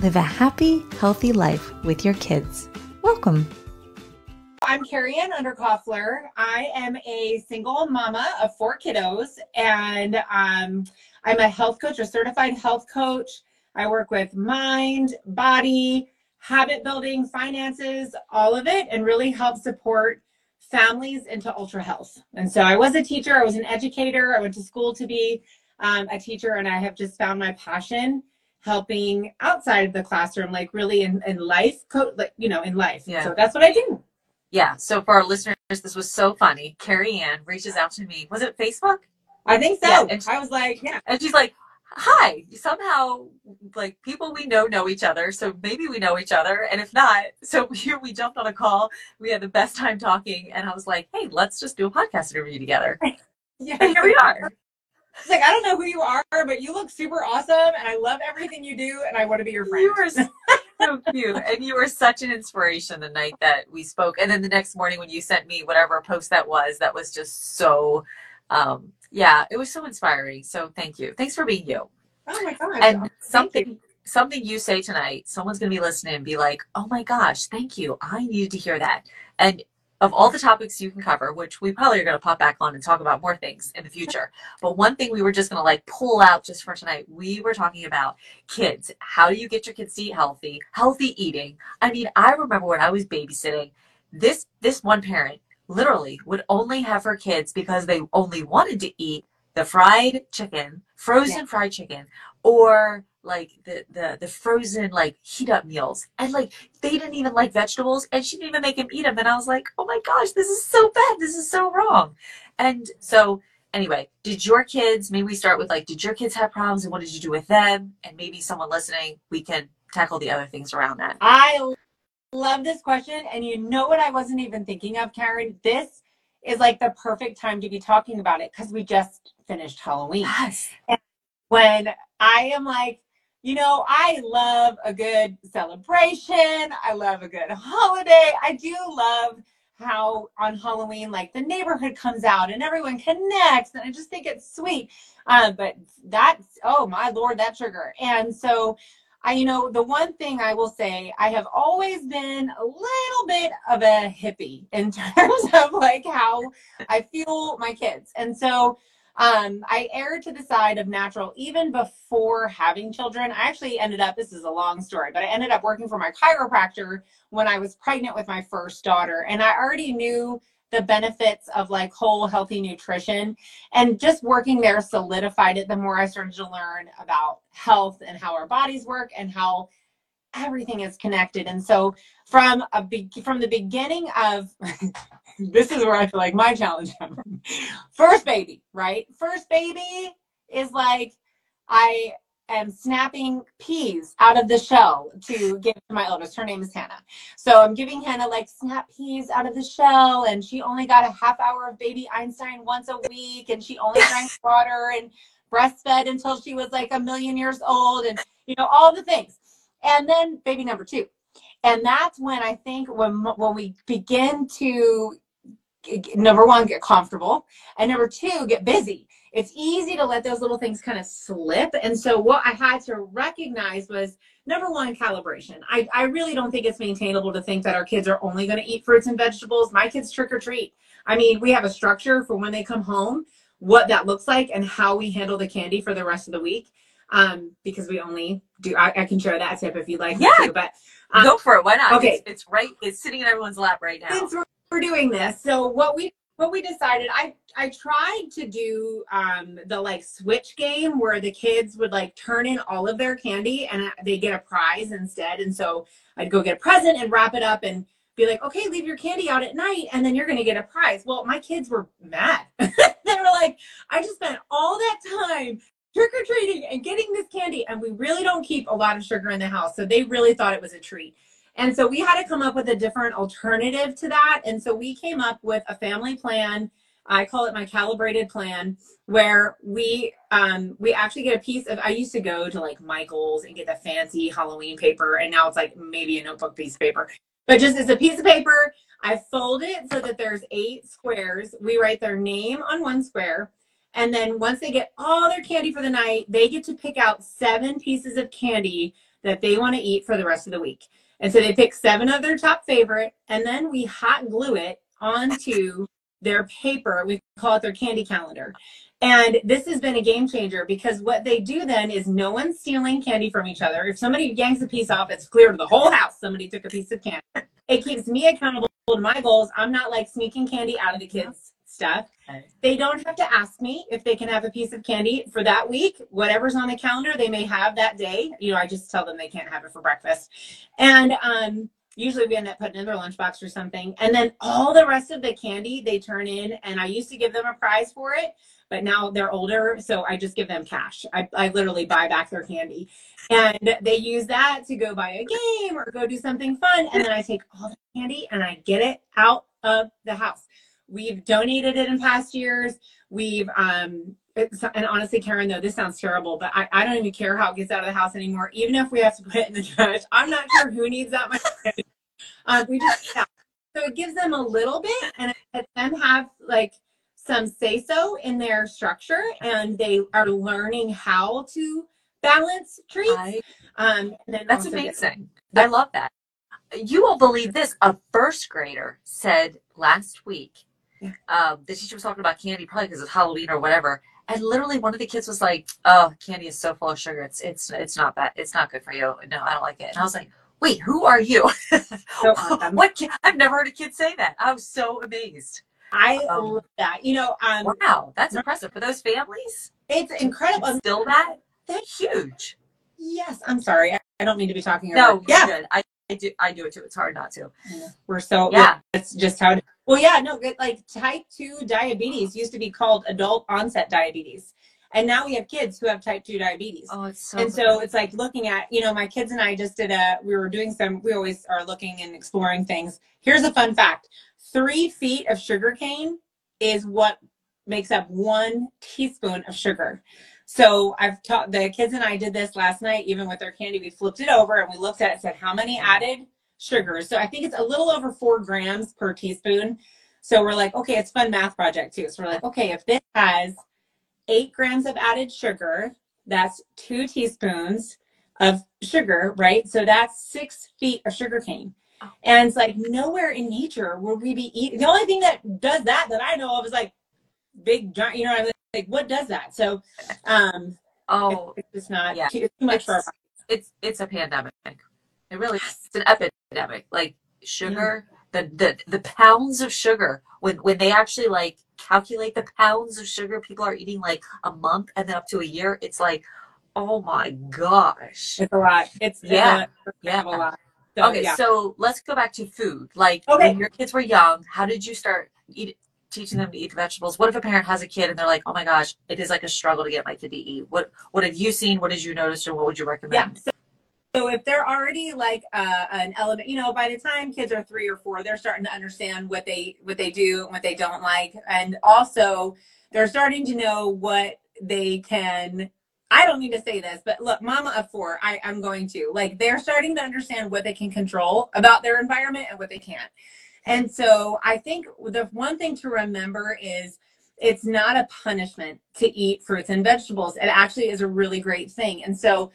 live a happy, healthy life with your kids. Welcome. I'm Carrie Anne Underkoffler. I am a single mama of four kiddos, and um, I'm a health coach, a certified health coach. I work with mind, body, habit building, finances, all of it, and really help support families into ultra health. And so I was a teacher, I was an educator, I went to school to be um, a teacher, and I have just found my passion helping outside of the classroom, like really in, in life, co- like, you know, in life. Yeah. So that's what I do. Yeah. So for our listeners, this was so funny. Carrie Anne reaches out to me. Was it Facebook? I think so. Yeah, and she, I was like, yeah. And she's like, hi. Somehow, like people we know know each other. So maybe we know each other. And if not, so here we jumped on a call. We had the best time talking. And I was like, hey, let's just do a podcast interview together. yeah. And here we are. It's like, I don't know who you are, but you look super awesome and I love everything you do and I want to be your friend. You are so cute. And you were such an inspiration the night that we spoke. And then the next morning when you sent me whatever post that was, that was just so um yeah, it was so inspiring. So thank you. Thanks for being you. Oh my gosh. And something you. something you say tonight, someone's gonna be listening and be like, Oh my gosh, thank you. I needed to hear that. And of all the topics you can cover, which we probably are going to pop back on and talk about more things in the future. But one thing we were just going to like pull out just for tonight, we were talking about kids. How do you get your kids to eat healthy? Healthy eating. I mean, I remember when I was babysitting, this this one parent literally would only have her kids because they only wanted to eat the fried chicken, frozen yeah. fried chicken, or like the, the the frozen like heat up meals. And like they didn't even like vegetables and she didn't even make him eat them and i was like oh my gosh this is so bad. This is so wrong. And so anyway did your kids maybe we start with like did your kids have problems and what did you do with them? And maybe someone listening we can tackle the other things around that. I love this question and you know what i wasn't even thinking of Karin? This is like the perfect time to be talking about it because we just finished halloween. Yes. And when i am like you know, I love a good celebration. I love a good holiday. I do love how on Halloween, like the neighborhood comes out and everyone connects. And I just think it's sweet. Um, but that's, oh my Lord, that trigger. And so, I, you know, the one thing I will say, I have always been a little bit of a hippie in terms of like how I feel my kids. And so, um, I erred to the side of natural even before having children. I actually ended up, this is a long story, but I ended up working for my chiropractor when I was pregnant with my first daughter. And I already knew the benefits of like whole healthy nutrition and just working there solidified it the more I started to learn about health and how our bodies work and how everything is connected. And so from a be- from the beginning of this is where I feel like my challenge first baby, right? First baby is like I am snapping peas out of the shell to give to my eldest. Her name is Hannah. So I'm giving Hannah like snap peas out of the shell, and she only got a half hour of baby Einstein once a week, and she only drank water and breastfed until she was like a million years old, and you know all the things. And then baby number two. And that's when I think when when we begin to number one get comfortable and number two get busy. It's easy to let those little things kind of slip. And so what i had to recognize was number one calibration. I, I really don't think it's maintainable to think that our kids are only going to eat fruits and vegetables. My kids trick or treat. I mean we have a structure for when they come home what that looks like and how we handle the candy for the rest of the week um, because we only do I, I can share that tip if you'd like yeah to, but um, go for it why not okay it's, it's right it's sitting in everyone's lap right now Since we're we're doing this. So what we what we decided, I I tried to do um, the like switch game where the kids would like turn in all of their candy and they get a prize instead. And so I'd go get a present and wrap it up and be like, okay, leave your candy out at night and then you're going to get a prize. Well, my kids were mad. they were like, I just spent all that time trick or treating and getting this candy. And we really don't keep a lot of sugar in the house. So they really thought it was a treat. And so we had to come up with a different alternative to that. And so we came up with a family plan. I call it my calibrated plan, where we um, we actually get a piece of. I used to go to like Michael's and get the fancy Halloween paper, and now it's like maybe a notebook piece of paper, but just it's a piece of paper. I fold it so that there's eight squares. We write their name on one square, and then once they get all their candy for the night, they get to pick out seven pieces of candy that they want to eat for the rest of the week. And so they pick seven of their top favorite, and then we hot glue it onto their paper. We call it their candy calendar. And this has been a game changer because what they do then is no one's stealing candy from each other. If somebody yanks a piece off, it's clear to the whole house somebody took a piece of candy. It keeps me accountable to my goals. I'm not like sneaking candy out of the kids' stuff. They don't have to ask me if they can have a piece of candy for that week. Whatever's on the calendar, they may have that day. You know, I just tell them they can't have it for breakfast. And um, usually we end up putting in their lunchbox or something. And then all the rest of the candy they turn in. And I used to give them a prize for it, but now they're older. So I just give them cash. I, I literally buy back their candy. And they use that to go buy a game or go do something fun. And then I take all the candy and I get it out of the house. We've donated it in past years. We've um and honestly, Karin, though this sounds terrible, but I, I don't even care how it gets out of the house anymore. Even if we have to put it in the trash, I'm not sure who needs that much. um, we just yeah. so it gives them a little bit, and it them have like some say so in their structure, and they are learning how to balance treats. I, um, that's amazing. I love that. You won't believe this. A first grader said last week. Um, the teacher was talking about candy, probably because it's Halloween or whatever. And literally, one of the kids was like, "Oh, candy is so full of sugar. It's it's it's not bad. It's not good for you. No, I don't like it." And I was like, "Wait, who are you? So what? I've never heard a kid say that. I was so amazed." I um, love that. You know, um, wow, that's impressive for those families. It's incredible. Still that? That's huge. Yes, I'm sorry. I don't mean to be talking. No, yeah. I, I do. I do it too. It's hard not to. We're so yeah. It's just how well, yeah, no, like type 2 diabetes used to be called adult onset diabetes. And now we have kids who have type 2 diabetes. Oh, it's so And so it's like looking at, you know, my kids and I just did a, we were doing some, we always are looking and exploring things. Here's a fun fact three feet of sugar cane is what makes up one teaspoon of sugar. So I've taught the kids and I did this last night, even with their candy. We flipped it over and we looked at it and said, how many added sugar. So I think it's a little over four grams per teaspoon. So we're like, okay, it's fun math project too. So we're like, okay, if this has eight grams of added sugar, that's two teaspoons of sugar, right? So that's six feet of sugar cane. Oh. And it's like nowhere in nature would we be eating. The only thing that does that that I know of is like big giant, you know, I mean? like what does that? So, um, oh, it's just not yeah. too, too much it's, for our It's it's a pandemic. It really is. It's an epidemic. Like sugar, yeah. the, the the pounds of sugar. When when they actually like calculate the pounds of sugar people are eating like a month and then up to a year, it's like, oh my gosh. It's a lot. It's yeah, it's yeah, a lot. So, okay, yeah. so let's go back to food. Like okay. when your kids were young, how did you start eat, teaching them to eat vegetables? What if a parent has a kid and they're like, "Oh my gosh, it is like a struggle to get my kid to eat." What What have you seen? What did you notice, or what would you recommend? Yeah. So so if they're already like uh, an element, you know, by the time kids are three or four, they're starting to understand what they what they do and what they don't like, and also they're starting to know what they can. I don't need to say this, but look, mama of four, I, I'm going to like they're starting to understand what they can control about their environment and what they can't. And so I think the one thing to remember is it's not a punishment to eat fruits and vegetables. It actually is a really great thing. And so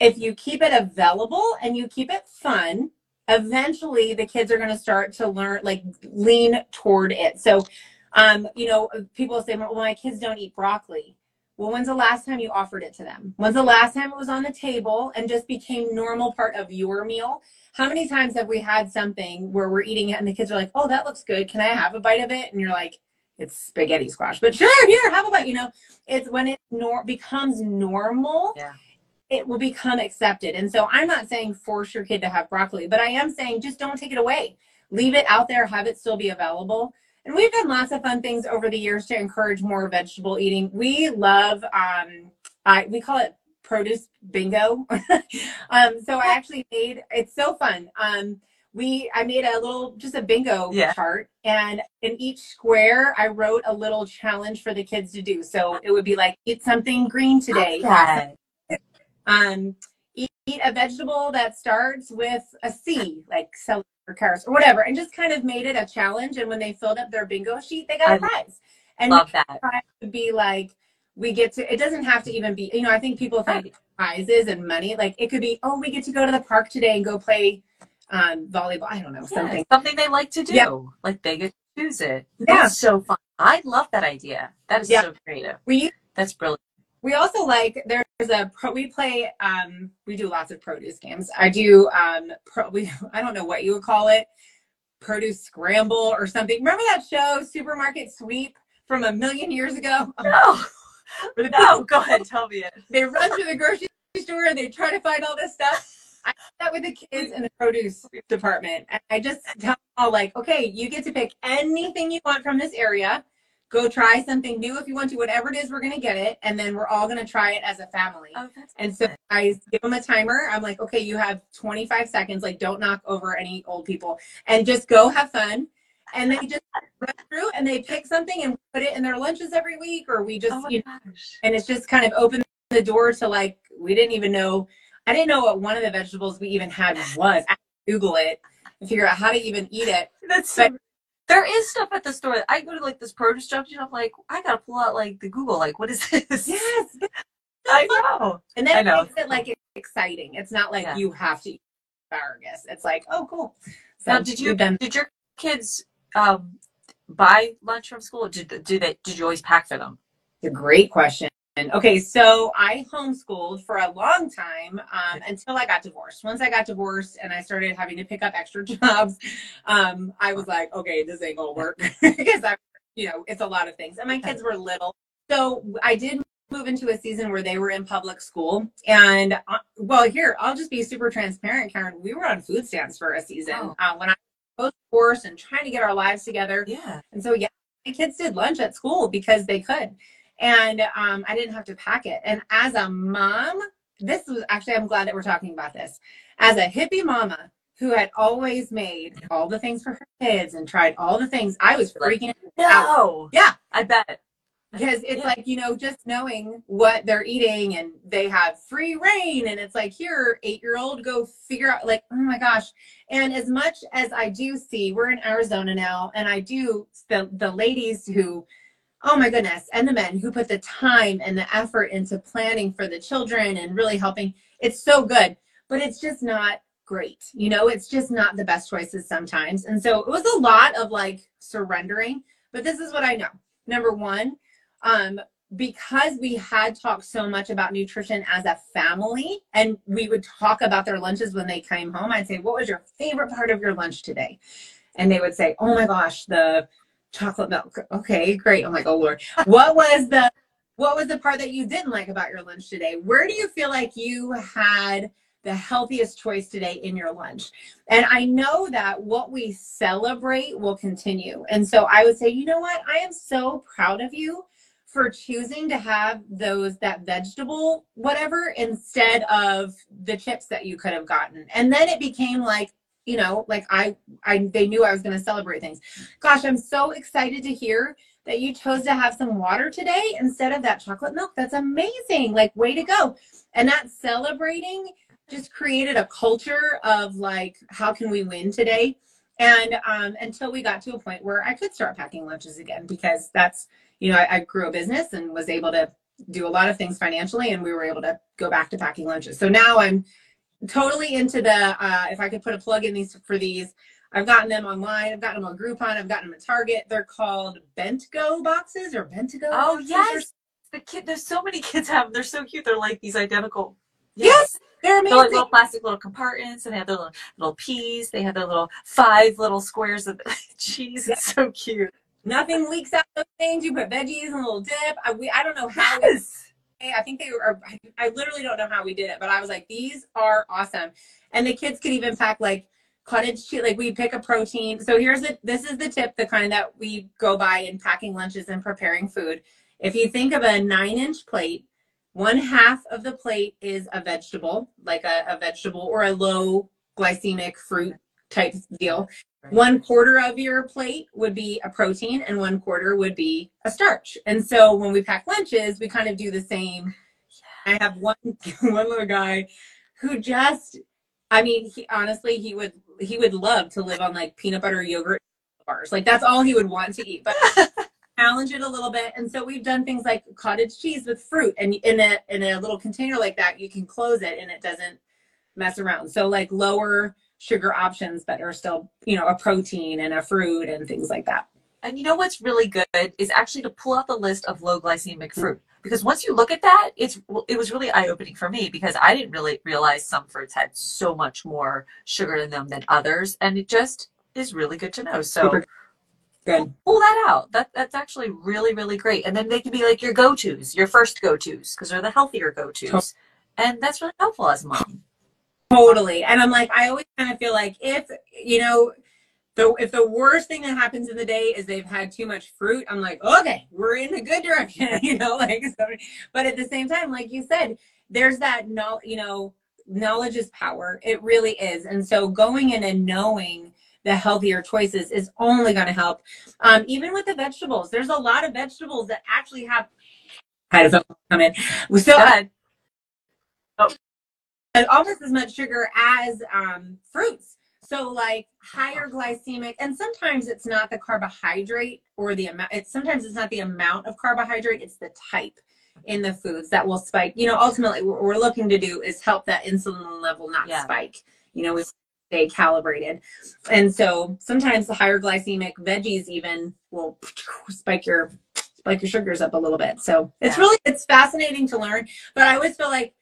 if you keep it available and you keep it fun, eventually the kids are going to start to learn, like lean toward it. So, um, you know, people say, well, my kids don't eat broccoli. Well, when's the last time you offered it to them? When's the last time it was on the table and just became normal part of your meal? How many times have we had something where we're eating it and the kids are like, oh, that looks good. Can I have a bite of it? And you're like, it's spaghetti squash, but sure, here, have a bite. You know, it's when it nor- becomes normal. Yeah it will become accepted. And so I'm not saying force your kid to have broccoli, but I am saying just don't take it away. Leave it out there, have it still be available. And we've done lots of fun things over the years to encourage more vegetable eating. We love um, I we call it produce bingo. um, so I actually made it's so fun. Um, we I made a little just a bingo Yeah. chart, and in each square I wrote a little challenge for the kids to do. So it would be like eat something green today. Yeah. Um, eat, eat a vegetable that starts with a C, like celery or carrots or whatever, and just kind of made it a challenge. And when they filled up their bingo sheet, they got a I prize. And Love that. try to be like we get to it doesn't have to even be you know i think people think prizes and money like it could be oh we get to go to the park today and go play um volleyball i don't know Yeah, something something they like to do. Yeah. Like they get to choose it. Yeah. That's so fun. I love that idea. That is Yeah. so creative. we That's brilliant. We also like there's a pro we play um we do lots of produce games i do um pro, we i don't know what you would call it produce scramble or something remember that show supermarket sweep from a million years ago No. No, go ahead. Tell me it. they run through the grocery store and they try to find all this stuff. I do that with the kids in the produce department. And I just tell them all like, okay, you get to pick anything you want from this area. Go try something new if you want to, whatever it is, we're gonna get it. And then we're all gonna try it as a family. Oh, And so I give them a timer. I'm like, okay, you have 25 seconds. Like, don't knock over any old people and just go have fun. And they just run through and they pick something and put it in their lunches every week, or we just, oh you know, gosh. and it's just kind of opened the door to like we didn't even know i didn't know what one of the vegetables we even had was i google it and figure out how to even eat it That's so. There is stuff at the store. I go to like this produce junction. I'm like, I gotta pull out like the Google. Like, what is this? yes I know. and then I it know. makes it like exciting it's not like Yeah. you have to eat asparagus it's like oh cool so Now, did you done did your kids um buy lunch from school? Did do they did you always pack for them? It's a great question okay so i homeschooled for a long time um, until i got divorced. Once i got divorced and i started having to pick up extra jobs um, i was like okay this ain't gonna work. Because i you know it's a lot of things. And my kids were little. So i did move into a season where they were in public school. And uh, well here i'll just be super transparent Karin. We were on food stamps for a season Oh. uh, when i was divorced and trying to get our lives together. Yeah. and so, yeah, my kids did lunch at school because they could. And um, I didn't have to pack it. And as a mom, this was actually, I'm glad that we're talking about this. As a hippie mama who had always made all the things for her kids and tried all the things, I was freaking out No. Yeah. I bet. because it's Yeah. like, you know, just knowing what they're eating and they have free reign. And it's like, here, eight year old, go figure out, like, oh my gosh. And as much as I do see, we're in Arizona now, and I do the, the ladies who, oh my goodness, and the men who put the time and the effort into planning for the children and really helping, it's so good, but it's just not great. You know, it's just not the best choices sometimes. And so it was a lot of like surrendering, but this is what I know. Number one, um, because we had talked so much about nutrition as a family and we would talk about their lunches when they came home i'd say what was your favorite part of your lunch today and they would say oh my gosh the chocolate milk. Okay great. I'm like oh lord. What was the what was the part that you didn't like about your lunch today? Where do you feel like you had the healthiest choice today in your lunch? And i know that what we celebrate will continue. And so i would say you know what? I am so proud of you for choosing to have those that vegetable whatever instead of the chips that you could have gotten. And then it became like you know like i i they knew i was going to celebrate things. Gosh i'm so excited to hear that you chose to have some water today instead of that chocolate milk. That's amazing. Like way to go. And that celebrating just created a culture of like how can we win today? And um, until we got to a point where i could start packing lunches again because that's you know, I, I grew a business and was able to do a lot of things financially, and we were able to go back to packing lunches. So now I'm totally into the. Uh, if I could put a plug in these for these, I've gotten them online. I've gotten them on Groupon. I've gotten them at Target. They're called Bentgo boxes or Bent-A-Go. Oh yes. The kid there's so many kids have them. They're so cute. They're like these identical. Yes, they're amazing. They're like little plastic little compartments and they have their little, little peas. They have their little five little squares of cheese. It's so cute. Nothing leaks out those things. You put veggies in a little dip. I, we, I don't know how. Yes. I think they were. I literally don't know how we did it, but I was like, these are awesome. And the kids could even pack like cottage cheese. Like we pick a protein. So here's the. This is the tip, the kind that we go by in packing lunches and preparing food. If you think of a nine-inch plate one half of the plate is a vegetable, like a, a vegetable or a low glycemic fruit type deal. One quarter of your plate would be a protein and one quarter would be a starch. And so when we pack lunches, we kind of do the same. I have one one little guy who just I mean, he honestly he would he would love to live on like peanut butter yogurt bars. Like that's all he would want to eat. But challenge it a little bit. And so we've done things like cottage cheese with fruit and in a in a little container like that, you can close it and it doesn't mess around. So like lower sugar options but are still, you know, a protein and a fruit and things like that. And you know what's really good is actually to pull out the list of low glycemic mm-hmm. fruit because once you look at that, it's it was really eye opening for me because I didn't really realize some fruits had so much more sugar in them than others, and it just is really good to know. So Good. pull that out. That that's actually really really great, and then they can be like your go tos, your first go tos because they're the healthier go tos, and that's really helpful as a mom. Totally. And I'm like, I always kind of feel like if, you know, the, if the worst thing that happens in the day is they've had too much fruit, I'm like, okay, we're in a good direction, you know, like, so, but at the same time, like you said, there's that, no, you know, knowledge is power. It really is. And so going in and knowing the healthier choices is only going to help. Um, even with the vegetables, there's a lot of vegetables that actually have, had a phone come in. So Go ahead. And almost as much sugar as um, fruits. So like higher glycemic, and sometimes it's not the carbohydrate or the amount. It's sometimes it's not the amount of carbohydrate; it's the type in the foods that will spike. You know, ultimately, what we're looking to do is help that insulin level not Yeah. spike. You know, we stay calibrated, and so sometimes the higher glycemic veggies even will spike your spike your sugars up a little bit. So it's Yeah. really it's fascinating to learn. But I always feel like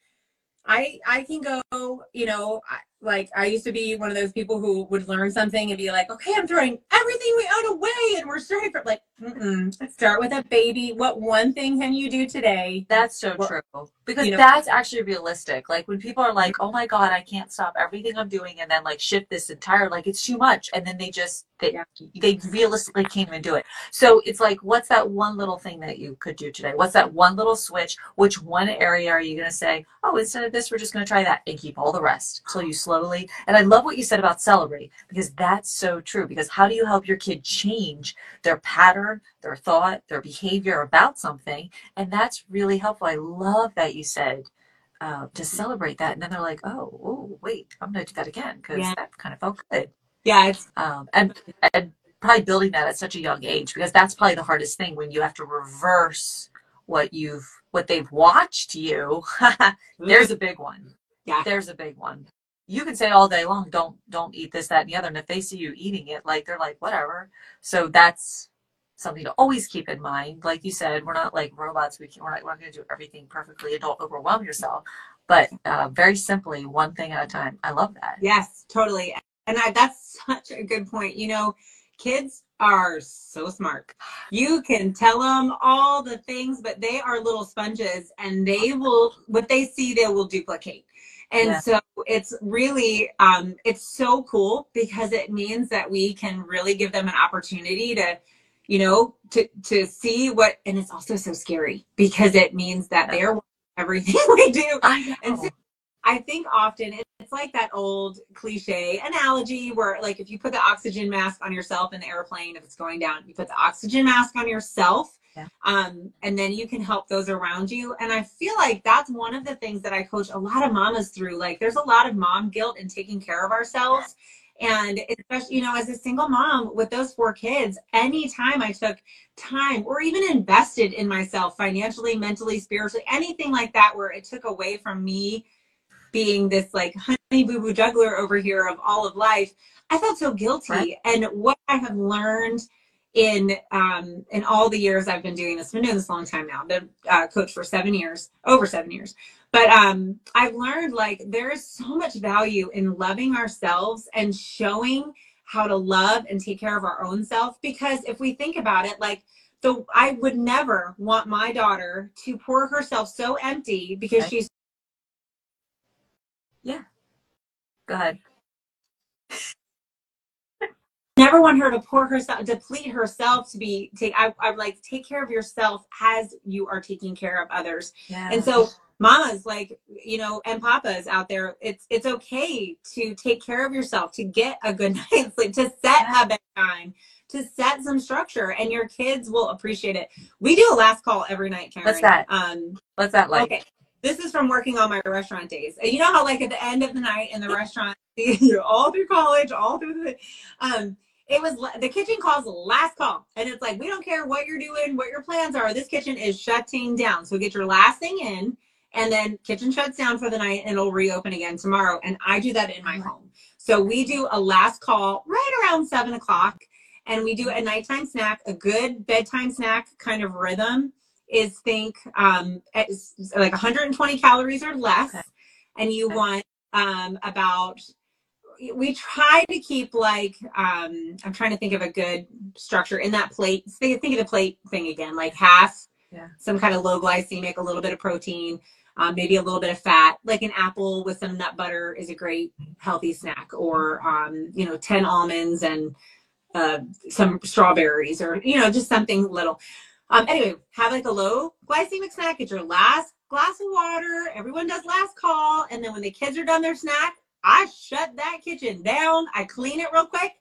I I can go, you know, I, like I used to be one of those people who would learn something and be like, okay, I'm throwing everything we own away and we're starting from like, mm-mm. start with a baby. What one thing can you do today? That's so Well, true. Because you know- that's actually realistic. Like when people are like, oh my God, I can't stop everything I'm doing and then like shift this entire, like it's too much. And then they just, they, Yeah. they realistically can't even do it. So it's like, what's that one little thing that you could do today? What's that one little switch? Which one area are you going to say, oh, instead of this, we're just going to try that and keep all the rest till you slowly. And I love what you said about celebrate because that's so true. Because how do you help your kid change their pattern, their thought, their behavior about something? And that's really helpful. I love that you said uh, to celebrate that. And then they're like, oh, oh wait, I'm going to do that again because Yeah. that kind of felt good. Yeah, Um, and, and probably building that at such a young age because that's probably the hardest thing when you have to reverse what you've what they've watched you there's a big one Yeah. there's a big one you can say all day long don't don't eat this that and the other and if they see you eating it like they're like whatever so that's something to always keep in mind like you said we're not like robots we can, we're not, we're not going to do everything perfectly and don't overwhelm yourself but uh, very simply one thing at a time i love that yes, totally. And I, that's such a good point. You know, kids are so smart. You can tell them all the things, but they are little sponges and they will, what they see, they will duplicate. And Yeah. so it's really, um, it's so cool because it means that we can really give them an opportunity to, you know, to, to see what, and it's also so scary because it means that they're everything we do. i know And so- I think often it's like that old cliche analogy where, like, if you put the oxygen mask on yourself in the airplane, if it's going down, you put the oxygen mask on yourself, Yeah. um, and then you can help those around you. And I feel like that's one of the things that I coach a lot of mamas through. Like, there's a lot of mom guilt in taking care of ourselves. And especially, you know, as a single mom with those four kids, anytime I took time or even invested in myself financially, mentally, spiritually, anything like that, where it took away from me being this like honey boo boo juggler over here of all of life, I felt so guilty. Right. And what I have learned in um in all the years I've been doing this, I've been doing this a long time now. I've been uh, coach for seven years, over seven years. But um I've learned like there is so much value in loving ourselves and showing how to love and take care of our own self. Because if we think about it, like so I would never want my daughter to pour herself so empty because Right. she's yeah. go ahead never want her to pour herself deplete herself to be take I, i'm like take care of yourself as you are taking care of others yeah and so mamas like you know and papas out there it's it's okay to take care of yourself to get a good night's sleep to set a bedtime to set some structure and your kids will appreciate it we do a last call every night Karin. What's that? um What's that like? okay this is from working on my restaurant days you know how like at the end of the night in the restaurant you're all through college all through the um it was the kitchen calls last call. And it's like we don't care what you're doing what your plans are. This kitchen is shutting down. So get your last thing in and then kitchen shuts down for the night and it'll reopen again tomorrow. And i do that in my home. So we do a last call right around seven o'clock and we do a nighttime snack. A good bedtime snack kind of rhythm is think um like 120 calories or less and you want um about we try to keep like um i'm trying to think of a good structure in that plate think, think of the plate thing again like half Yeah. some kind of low glycemic a little bit of protein um, maybe a little bit of fat like an apple with some nut butter is a great healthy snack or um, you know 10 almonds and uh, some strawberries or you know just something little um, anyway have like a low glycemic snack get your last glass of water everyone does last call and then when the kids are done their snack i shut that kitchen down. I clean it real quick.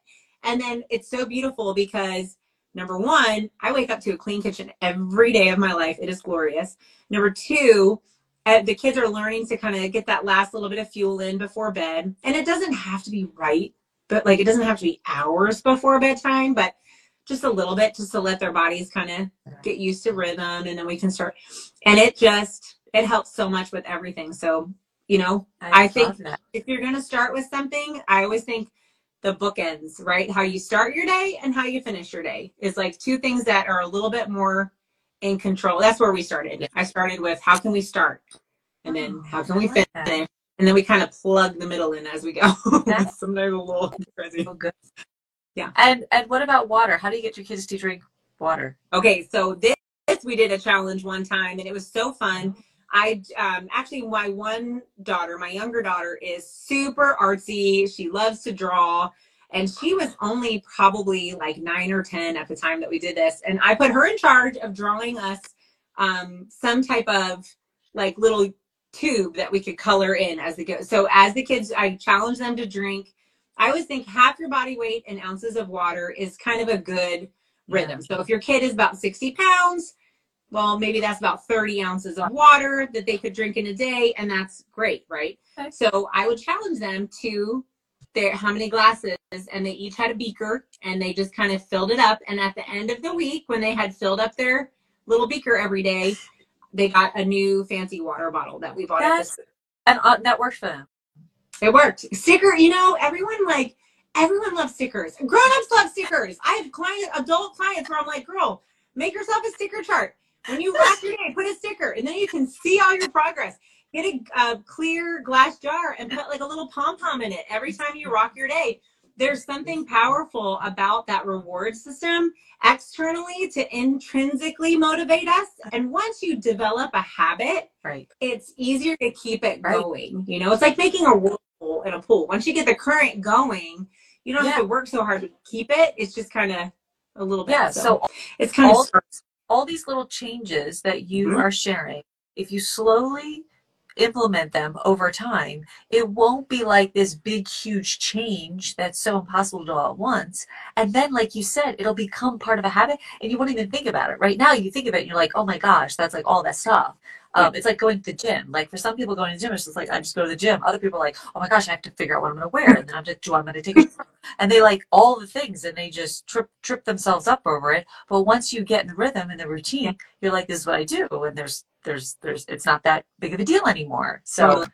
And then it's so beautiful because number one i wake up to a clean kitchen every day of my life. It is glorious. Number two uh, the kids are learning to kind of get that last little bit of fuel in before bed. And it doesn't have to be right but like it doesn't have to be hours before bedtime but just a little bit just to let their bodies kind of get used to rhythm and then we can start and it just it helps so much with everything. So you know I think- that. if you're going to start with something i always think the bookends right how you start your day and how you finish your day is like two things that are a little bit more in control that's where we started Yeah. i started with how can we start and then Oh, how can we I like that. finish and then we kind of plug the middle in as we go That's- sometimes a little crazy So good. Yeah. And and what about water? How do you get your kids to drink water? Okay, so this, this we did a challenge one time and it was so fun. Mm-hmm. I um, actually my one daughter, my younger daughter, is super artsy. She loves to draw, and she was only probably like nine or ten at the time that we did this. And I put her in charge of drawing us um, some type of like little tube that we could color in as they go. So as the kids, I challenge them to drink. I always think half your body weight in ounces of water is kind of a good rhythm. So if your kid is about 60 pounds, well, maybe that's about 30 ounces of water that they could drink in a day, and that's great, right? Okay. So I would challenge them to their how many glasses, and they each had a beaker, and they just kind of filled it up. And at the end of the week, when they had filled up their little beaker every day, they got a new fancy water bottle that we bought the and uh, that worked for them. it worked. Sticker, you know, everyone like everyone loves stickers. Grown-ups love stickers. I have client adult clients where I'm like, girl, make yourself a sticker chart. When you rock your day, put a sticker and then you can see all your progress. Get a uh, clear glass jar and put like a little pom-pom in it every time you rock your day. There's something powerful about that reward system externally to intrinsically motivate us. And once you develop a habit, Right. it's easier to keep it Right. going. You know, it's like making a whirlpool in a pool. Once you get the current going, you don't have to work so hard to keep it. It's just kind of a little bit. Yeah. So it's kind of all these little changes that you Mhm. are sharing, if you slowly implement them over time, it won't be like this big, huge change that's so impossible to do all at once. And then, like you said, it'll become part of a habit and you won't even think about it. Right now, you think of it and you're like, oh my gosh, that's like all that stuff. Um, it's like going to the gym. Like for some people, going to the gym is just like I just go to the gym. Other people are like, oh my gosh, I have to figure out what I'm going to wear, and then I'm just, do I'm going to take shower. and they like all the things, and they just trip trip themselves up over it. But once you get in the rhythm and the routine, you're like, this is what I do, and there's there's there's it's not that big of a deal anymore. So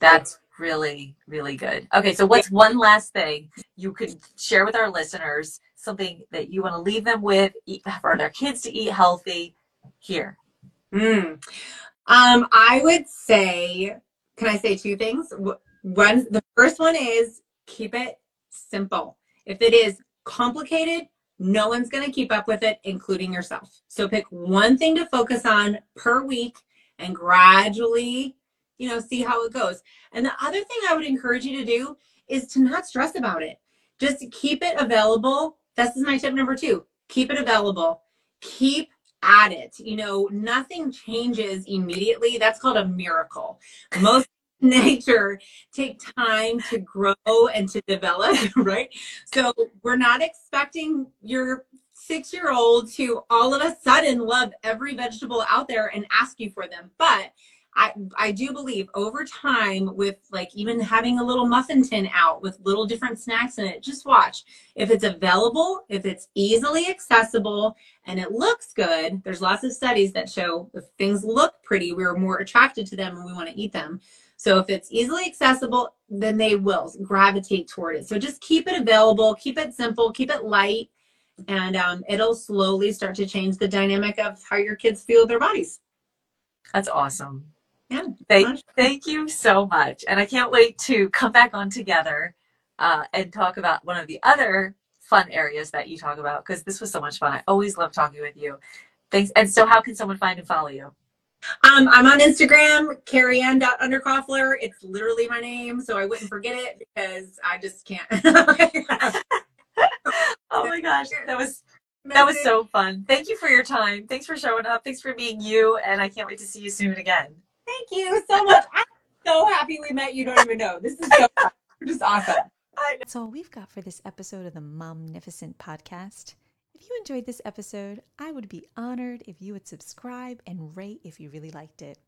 that's really really good. Okay, so what's one last thing you could share with our listeners? Something that you want to leave them with, eat, for their kids to eat healthy. Here, Mm. Um, I would say, can I say two things? One, the first one is keep it simple. If it is complicated, no one's going to keep up with it, including yourself. So pick one thing to focus on per week and gradually, you know, see how it goes. And the other thing I would encourage you to do is to not stress about it. Just keep it available. This is my tip number two. Keep it available. Keep at it. You know, nothing changes immediately. That's called a miracle. Most nature take time to grow and to develop, right? So we're not expecting your six year old to all of a sudden love every vegetable out there and ask you for them. But I, I do believe over time with like even having a little muffin tin out with little different snacks in it, just watch. If it's available, if it's easily accessible and it looks good, there's lots of studies that show if things look pretty, we're more attracted to them and we want to eat them. So if it's easily accessible, then they will gravitate toward it. So just keep it available, keep it simple, keep it light, and um, it'll slowly start to change the dynamic of how your kids feel their bodies. That's awesome. Yeah. Thank, thank you so much. And I can't wait to come back on together uh, and talk about one of the other fun areas that you talk about because this was so much fun. I always love talking with you. Thanks. And so, how can someone find and follow you? Um, I'm on Instagram, carrieann.underkoffler. It's literally my name, so I wouldn't forget it because I just can't. oh my gosh, that was that was so fun. Thank you for your time. Thanks for showing up. Thanks for being you, and I can't wait to see you soon again. Thank you so much. I'm so happy we met. You don't even know. This is so just awesome. That's all we've got for this episode of the Momnificent podcast. If you enjoyed this episode, I would be honored if you would subscribe and rate if you really liked it.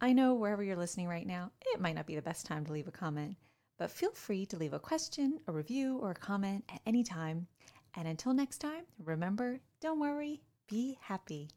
I know wherever you're listening right now, it might not be the best time to leave a comment, but feel free to leave a question, a review, or a comment at any time. And until next time, remember don't worry, be happy.